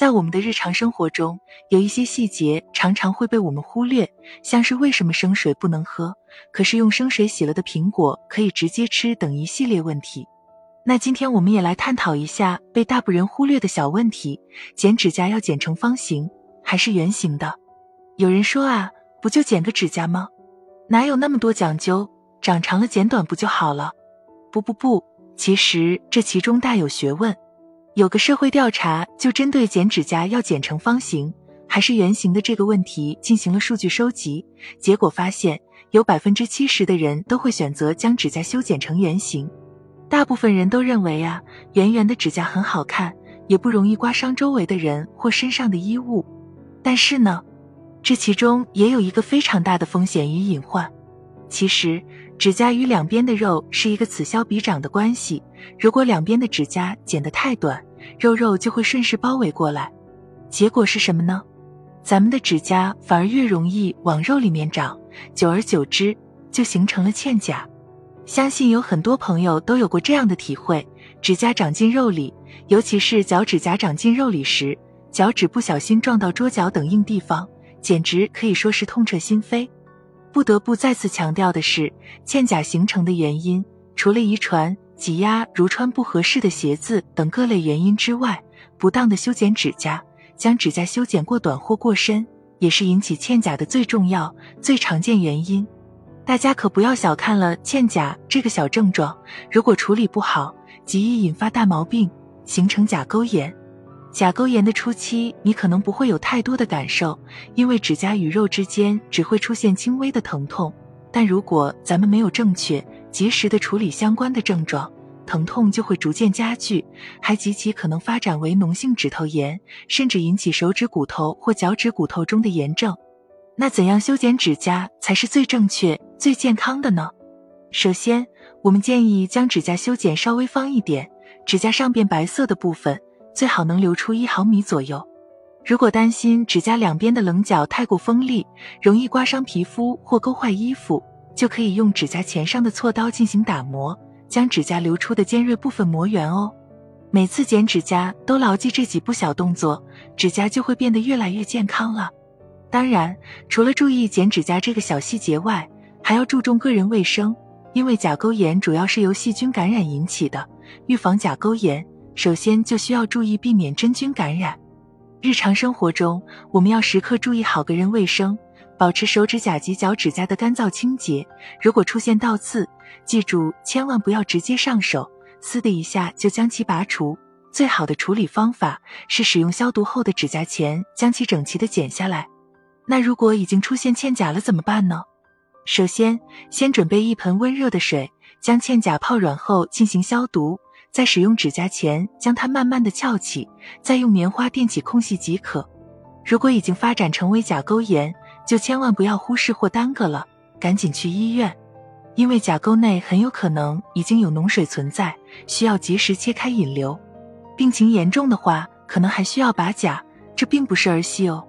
在我们的日常生活中，有一些细节常常会被我们忽略，像是为什么生水不能喝，可是用生水洗了的苹果可以直接吃等一系列问题。那今天我们也来探讨一下被大部分人忽略的小问题：剪指甲要剪成方形还是圆形的？有人说啊，不就剪个指甲吗？哪有那么多讲究？长长了剪短不就好了？不不不，其实这其中大有学问。有个社会调查就针对剪指甲要剪成方形还是圆形的这个问题进行了数据收集，结果发现有百分之七十的人都会选择将指甲修剪成圆形。大部分人都认为啊，圆圆的指甲很好看，也不容易刮伤周围的人或身上的衣物。但是呢，这其中也有一个非常大的风险与隐患。其实，指甲与两边的肉是一个此消彼长的关系。如果两边的指甲剪得太短，肉肉就会顺势包围过来，结果是什么呢？咱们的指甲反而越容易往肉里面长，久而久之就形成了嵌甲。相信有很多朋友都有过这样的体会：指甲长进肉里，尤其是脚趾甲长进肉里时，脚趾不小心撞到桌角等硬地方，简直可以说是痛彻心扉。不得不再次强调的是，嵌甲形成的原因，除了遗传、挤压、如穿不合适的鞋子等各类原因之外，不当的修剪指甲，将指甲修剪过短或过深，也是引起嵌甲的最重要、最常见原因。大家可不要小看了嵌甲这个小症状，如果处理不好，极易引发大毛病，形成甲沟炎。甲沟炎的初期，你可能不会有太多的感受，因为指甲与肉之间只会出现轻微的疼痛。但如果咱们没有正确、及时的处理相关的症状，疼痛就会逐渐加剧，还极其可能发展为脓性指头炎，甚至引起手指骨头或脚趾骨头中的炎症。那怎样修剪指甲才是最正确、最健康的呢？首先，我们建议将指甲修剪稍微方一点，指甲上边白色的部分最好能留出一毫米左右。如果担心指甲两边的棱角太过锋利，容易刮伤皮肤或勾坏衣服，就可以用指甲钳上的锉刀进行打磨，将指甲留出的尖锐部分磨圆哦。每次剪指甲都牢记这几步小动作，指甲就会变得越来越健康了。当然，除了注意剪指甲这个小细节外，还要注重个人卫生。因为甲沟炎主要是由细菌感染引起的，预防甲沟炎，首先就需要注意避免真菌感染。日常生活中，我们要时刻注意好个人卫生，保持手指甲及脚指甲的干燥清洁。如果出现倒刺，记住千万不要直接上手，撕的一下就将其拔除。最好的处理方法是使用消毒后的指甲钳将其整齐的剪下来。那如果已经出现嵌甲了怎么办呢？首先，先准备一盆温热的水，将嵌甲泡软后进行消毒，再使用指甲钳将它慢慢的翘起，再用棉花垫起空隙即可。如果已经发展成为甲沟炎，就千万不要忽视或耽搁了，赶紧去医院，因为甲沟内很有可能已经有脓水存在，需要及时切开引流。病情严重的话，可能还需要拔甲，这并不是儿戏哦。